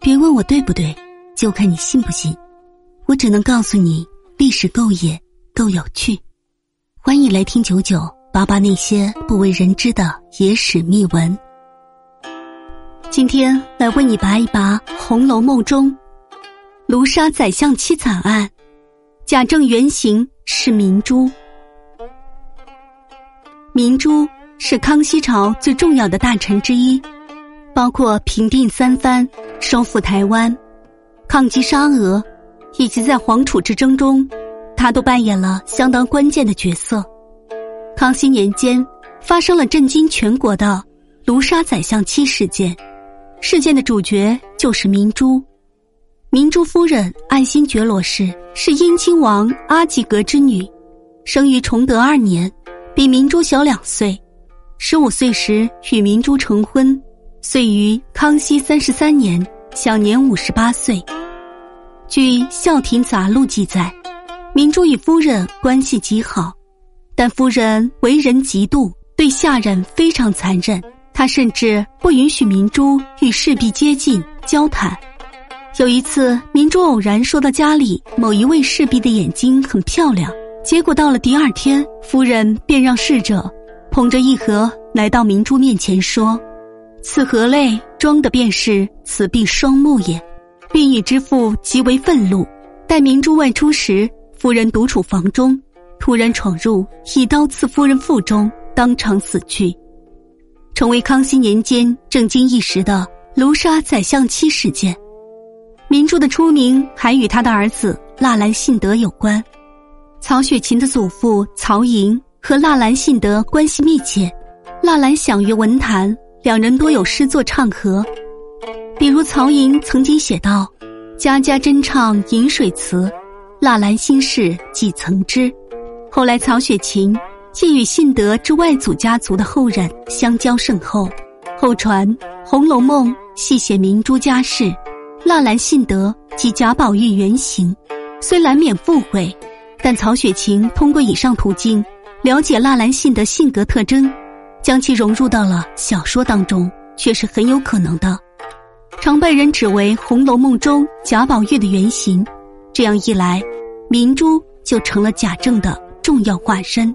别问我对不对，就看你信不信。我只能告诉你，历史够野，够有趣。欢迎来听九九八八那些不为人知的野史秘闻。今天来为你拔一拔《红楼梦》中卢沙宰相妻惨案，贾政原型是明珠。明珠是康熙朝最重要的大臣之一。包括平定三藩、收复台湾、抗击沙俄，以及在黄楚之争中，他都扮演了相当关键的角色。康熙年间发生了震惊全国的卢沙宰相妻事件，事件的主角就是明珠。明珠夫人爱新觉罗氏是英亲王阿济格之女，生于崇德二年，比明珠小两岁。十五岁时与明珠成婚。遂于康熙三十三年，享年五十八岁。据《孝廷杂录》记载，明珠与夫人关系极好，但夫人为人嫉妒，对下人非常残忍。他甚至不允许明珠与侍婢接近交谈。有一次，明珠偶然说到家里某一位侍婢的眼睛很漂亮，结果到了第二天，夫人便让侍者捧着一盒来到明珠面前说。此河泪装的便是此婢双目也，并以之父极为愤怒。待明珠外出时，夫人独处房中，突然闯入，一刀刺夫人腹中，当场死去，成为康熙年间震惊一时的卢沙宰相妻事件。明珠的出名还与他的儿子纳兰性德有关。曹雪芹的祖父曹寅和纳兰性德关系密切，纳兰享誉文坛。两人多有诗作唱和，比如曹寅曾经写道：“家家争唱饮水词，纳兰心事几曾知。”后来曹雪芹既与信德之外祖家族的后人相交甚厚，后传《红楼梦》细写明珠家事，纳兰信德及贾宝玉原型，虽难免附会，但曹雪芹通过以上途径了解纳兰信德性格特征。将其融入到了小说当中，却是很有可能的。常被人指为《红楼梦》中贾宝玉的原型，这样一来，明珠就成了贾政的重要化身。